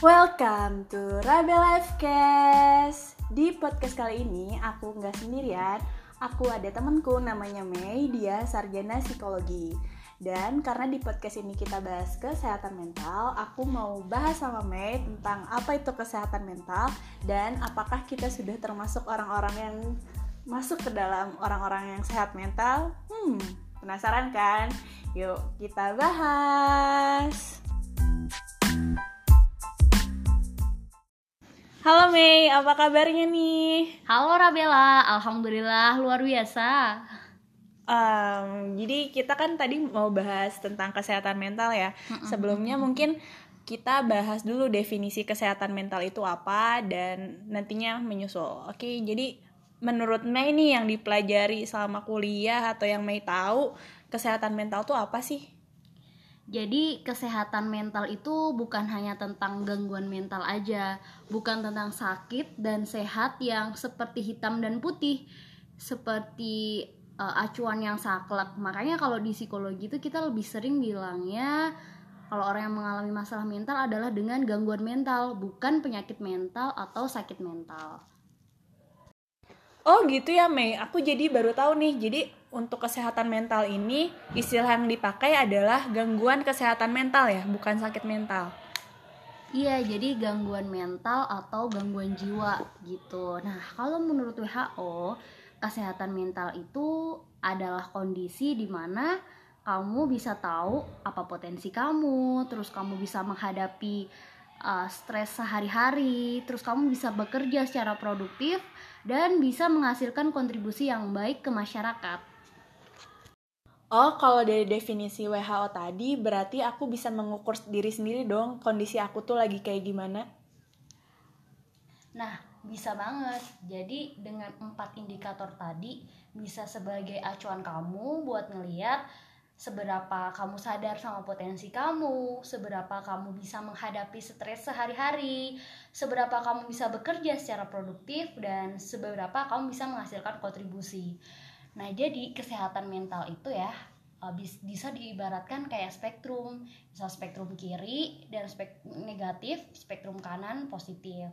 Welcome to Rabe Lifecast. Di podcast kali ini aku nggak sendirian, aku ada temanku namanya Mei, dia sarjana psikologi. Dan karena di podcast ini kita bahas kesehatan mental, aku mau bahas sama Mei tentang apa itu kesehatan mental dan apakah kita sudah termasuk orang-orang yang masuk ke dalam orang-orang yang sehat mental. Hmm, penasaran kan? Yuk kita bahas. Halo Mei, apa kabarnya nih? Halo Rabela, Alhamdulillah luar biasa. Um, jadi kita kan tadi mau bahas tentang kesehatan mental ya. Sebelumnya mungkin kita bahas dulu definisi kesehatan mental itu apa dan nantinya menyusul. Oke, jadi menurut Mei nih yang dipelajari selama kuliah atau yang Mei tahu kesehatan mental itu apa sih? Jadi kesehatan mental itu bukan hanya tentang gangguan mental aja, bukan tentang sakit dan sehat yang seperti hitam dan putih, seperti uh, acuan yang saklek. Makanya kalau di psikologi itu kita lebih sering bilangnya kalau orang yang mengalami masalah mental adalah dengan gangguan mental, bukan penyakit mental atau sakit mental. Oh gitu ya Mei, aku jadi baru tahu nih. Jadi untuk kesehatan mental ini istilah yang dipakai adalah gangguan kesehatan mental ya, bukan sakit mental. Iya, jadi gangguan mental atau gangguan jiwa gitu. Nah, kalau menurut WHO, kesehatan mental itu adalah kondisi di mana kamu bisa tahu apa potensi kamu, terus kamu bisa menghadapi uh, stres sehari-hari, terus kamu bisa bekerja secara produktif dan bisa menghasilkan kontribusi yang baik ke masyarakat. Oh, kalau dari definisi WHO tadi, berarti aku bisa mengukur diri sendiri dong kondisi aku tuh lagi kayak gimana? Nah, bisa banget. Jadi dengan empat indikator tadi bisa sebagai acuan kamu buat ngeliat seberapa kamu sadar sama potensi kamu, seberapa kamu bisa menghadapi stres sehari-hari, seberapa kamu bisa bekerja secara produktif, dan seberapa kamu bisa menghasilkan kontribusi. Nah, jadi kesehatan mental itu ya bisa diibaratkan kayak spektrum, bisa spektrum kiri dan spektrum negatif, spektrum kanan positif.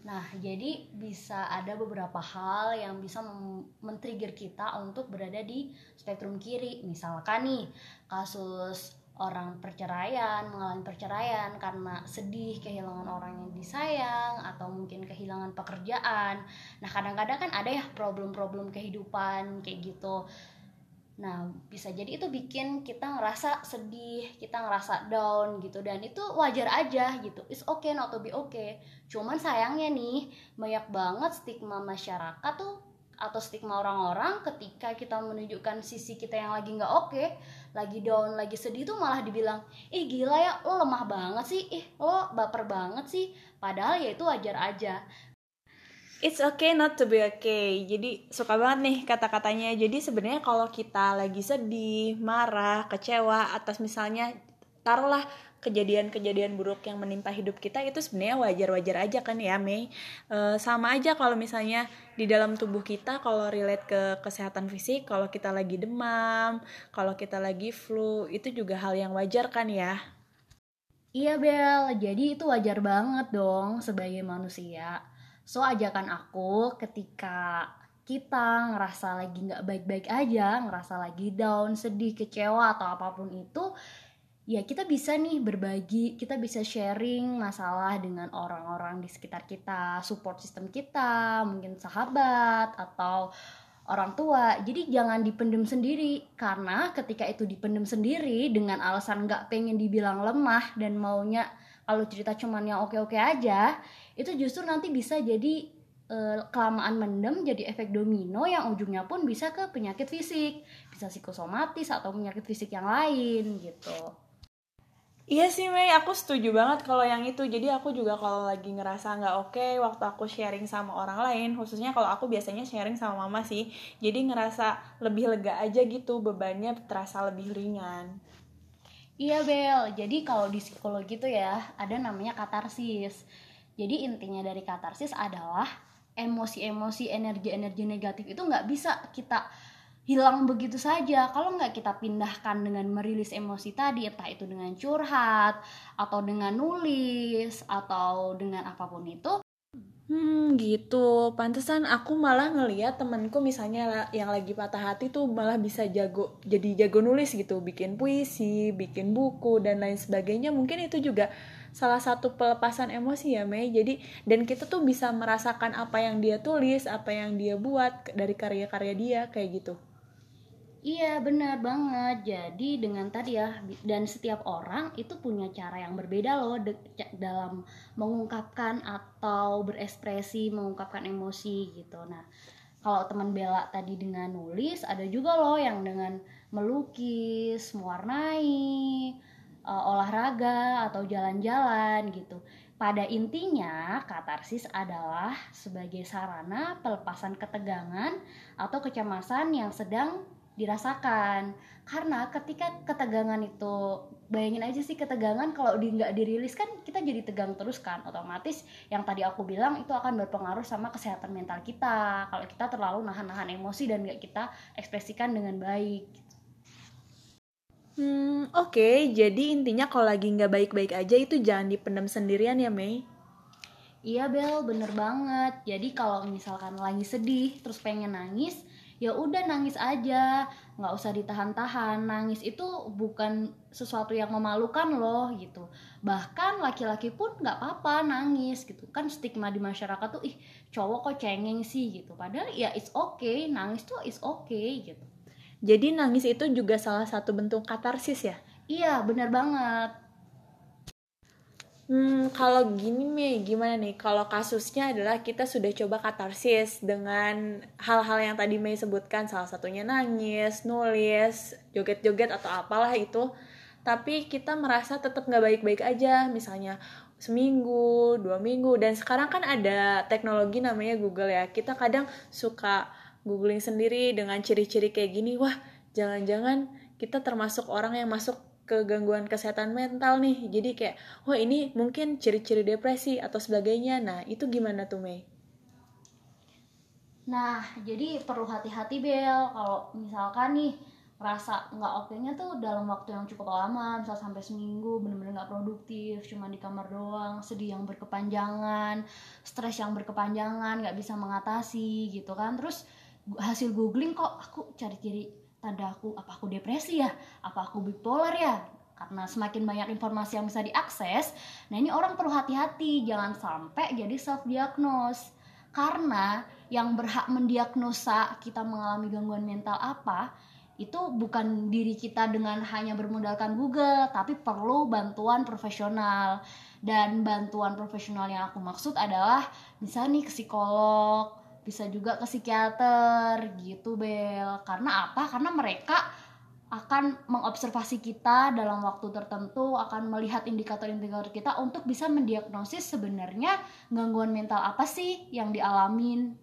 Nah, jadi bisa ada beberapa hal yang bisa men-trigger kita untuk berada di spektrum kiri. Misalkan nih, kasus orang perceraian, mengalami perceraian karena sedih kehilangan orang yang disayang atau mungkin kehilangan pekerjaan. Nah, kadang-kadang kan ada ya problem-problem kehidupan kayak gitu. Nah, bisa jadi itu bikin kita ngerasa sedih, kita ngerasa down gitu dan itu wajar aja gitu. It's okay not to be okay. Cuman sayangnya nih, banyak banget stigma masyarakat tuh atau stigma orang-orang ketika kita menunjukkan sisi kita yang lagi nggak oke, okay, lagi down, lagi sedih tuh malah dibilang, ih gila ya, lo lemah banget sih, ih lo baper banget sih. Padahal ya itu wajar aja. It's okay not to be okay. Jadi suka banget nih kata-katanya. Jadi sebenarnya kalau kita lagi sedih, marah, kecewa atas misalnya taruhlah kejadian-kejadian buruk yang menimpa hidup kita itu sebenarnya wajar-wajar aja kan ya Mei e, sama aja kalau misalnya di dalam tubuh kita kalau relate ke kesehatan fisik kalau kita lagi demam kalau kita lagi flu itu juga hal yang wajar kan ya iya Bel jadi itu wajar banget dong sebagai manusia so ajakan aku ketika kita ngerasa lagi nggak baik-baik aja ngerasa lagi down sedih kecewa atau apa pun itu ya kita bisa nih berbagi, kita bisa sharing masalah dengan orang-orang di sekitar kita, support system kita, mungkin sahabat atau orang tua. Jadi jangan dipendem sendiri karena ketika itu dipendem sendiri dengan alasan nggak pengen dibilang lemah dan maunya kalau cerita cuman yang oke-oke aja, itu justru nanti bisa jadi e, kelamaan mendem jadi efek domino yang ujungnya pun bisa ke penyakit fisik, bisa psikosomatis atau penyakit fisik yang lain gitu. Iya sih Mei, aku setuju banget kalau yang itu. Jadi aku juga kalau lagi ngerasa nggak oke okay, waktu aku sharing sama orang lain, khususnya kalau aku biasanya sharing sama mama sih. Jadi ngerasa lebih lega aja gitu, bebannya terasa lebih ringan. Iya Bel, jadi kalau di psikologi itu ya ada namanya katarsis. Jadi intinya dari katarsis adalah emosi-emosi, energi-energi negatif itu nggak bisa kita hilang begitu saja kalau nggak kita pindahkan dengan merilis emosi tadi entah itu dengan curhat atau dengan nulis atau dengan apa pun itu Hmm gitu, pantesan aku malah ngeliat temenku misalnya yang lagi patah hati tuh malah bisa jago, jadi jago nulis gitu, bikin puisi, bikin buku dan lain sebagainya. Mungkin itu juga salah satu pelepasan emosi ya Mei. Jadi dan kita tuh bisa merasakan apa yang dia tulis, apa yang dia buat dari karya-karya dia kayak gitu. Iya benar banget. Jadi dengan tadi ya dan setiap orang itu punya cara yang berbeda loh dalam mengungkapkan atau berekspresi, mengungkapkan emosi gitu. Nah, kalau teman Bella tadi dengan nulis, ada juga loh yang dengan melukis, mewarnai, uh, olahraga atau jalan-jalan gitu. Pada intinya, katarsis adalah sebagai sarana pelepasan ketegangan atau kecemasan yang sedang dirasakan karena ketika ketegangan itu bayangin aja sih ketegangan kalau di nggak dirilis kan kita jadi tegang terus kan otomatis yang tadi aku bilang itu akan berpengaruh sama kesehatan mental kita kalau kita terlalu nahan-nahan emosi dan nggak kita ekspresikan dengan baik Hmm, oke. Okay. Jadi intinya kalau lagi nggak baik-baik aja itu jangan dipendam sendirian ya, Mei. Iya, Bel, bener banget. Jadi kalau misalkan lagi sedih, terus pengen nangis, ya udah nangis aja nggak usah ditahan-tahan. Nangis itu bukan sesuatu yang memalukan loh gitu. Bahkan laki-laki pun nggak apa-apa nangis gitu. Kan stigma di masyarakat tuh ih cowok kok cengeng sih gitu. Padahal ya it's okay nangis tuh it's okay gitu. Jadi nangis itu juga salah satu bentuk katarsis ya? Iya benar banget Hmm, kalau gini nih, gimana nih? Kalau kasusnya adalah kita sudah coba katarsis dengan hal-hal yang tadi Mei sebutkan, salah satunya nangis, nulis, joget-joget atau apalah itu. Tapi kita merasa tetap nggak baik-baik aja, misalnya seminggu, dua minggu, dan sekarang kan ada teknologi namanya Google ya. Kita kadang suka googling sendiri dengan ciri-ciri kayak gini, wah jangan-jangan kita termasuk orang yang masuk ke gangguan kesehatan mental nih. Jadi kayak wah ini mungkin ciri-ciri depresi atau sebagainya. Nah itu gimana tuh Mei? Nah jadi perlu hati-hati Bel. Kalau misalkan nih rasa nggak oke nya tuh dalam waktu yang cukup lama misal sampai seminggu bener-bener nggak produktif cuma di kamar doang sedih yang berkepanjangan stres yang berkepanjangan nggak bisa mengatasi gitu kan. Terus hasil googling kok aku cari ciri tanda aku apa aku depresi ya? Apa aku bipolar ya? Karena semakin banyak informasi yang bisa diakses nah ini orang perlu hati-hati jangan sampai jadi self diagnose karena yang berhak mendiagnosa kita mengalami gangguan mental apa itu bukan diri kita dengan hanya bermodalkan Google, tapi perlu bantuan profesional. Dan bantuan profesional yang aku maksud adalah bisa nih ke psikolog, bisa juga ke psikiater gitu Bel. Karena apa? Karena mereka akan mengobservasi kita dalam waktu tertentu akan melihat indikator-indikator kita untuk bisa mendiagnosis sebenarnya gangguan mental apa sih yang dialamin.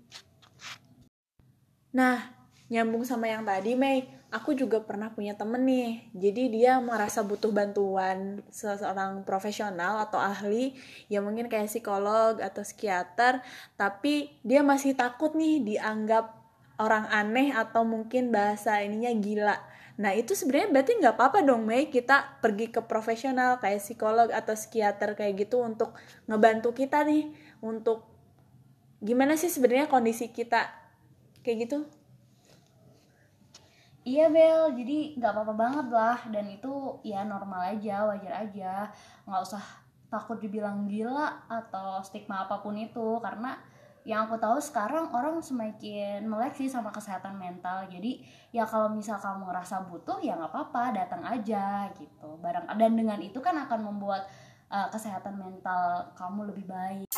Nah nyambung sama yang tadi Mei aku juga pernah punya temen nih. Jadi dia merasa butuh bantuan seseorang profesional atau ahli yang mungkin kayak psikolog atau psikiater tapi dia masih takut nih dianggap orang aneh atau mungkin bahasa ininya gila. Nah itu sebenarnya berarti nggak apa-apa dong Mei kita pergi ke profesional kayak psikolog atau psikiater kayak gitu untuk ngebantu kita nih untuk gimana sih sebenarnya kondisi kita? Kayak gitu Iya Bel, jadi nggak apa-apa banget lah. Dan itu ya normal aja, wajar aja, nggak usah takut dibilang gila atau stigma apa pun itu. Karena yang aku tahu sekarang orang semakin melek sih sama kesehatan mental. Jadi ya kalau misal kamu ngerasa butuh ya nggak apa-apa. Datang aja gitu. Barang dan dengan itu kan akan membuat uh, kesehatan mental kamu lebih baik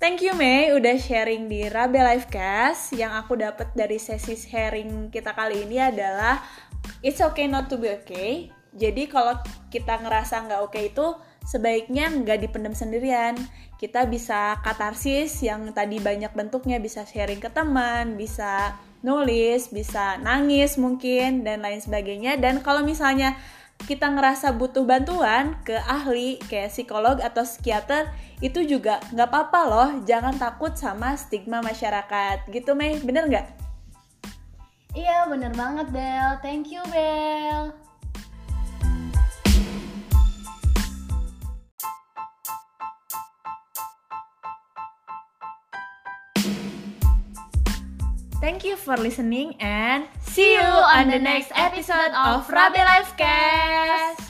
Thank you Mei udah sharing di Rabe Livecast. Yang aku dapat dari sesi sharing kita kali ini adalah it's okay not to be okay. Jadi kalau kita ngerasa nggak oke okay itu sebaiknya nggak dipendam sendirian. Kita bisa katarsis yang tadi banyak bentuknya, bisa sharing ke teman, bisa nulis, bisa nangis mungkin dan lain sebagainya. Dan kalau misalnya kita ngerasa butuh bantuan ke ahli kayak psikolog atau psikiater itu juga nggak apa-apa loh. Jangan takut sama stigma masyarakat. Gitu Mei. Bener nggak? Iya bener banget Bel. Thank you Bel Thank you for listening and see you on the next episode of Rabe Livecast.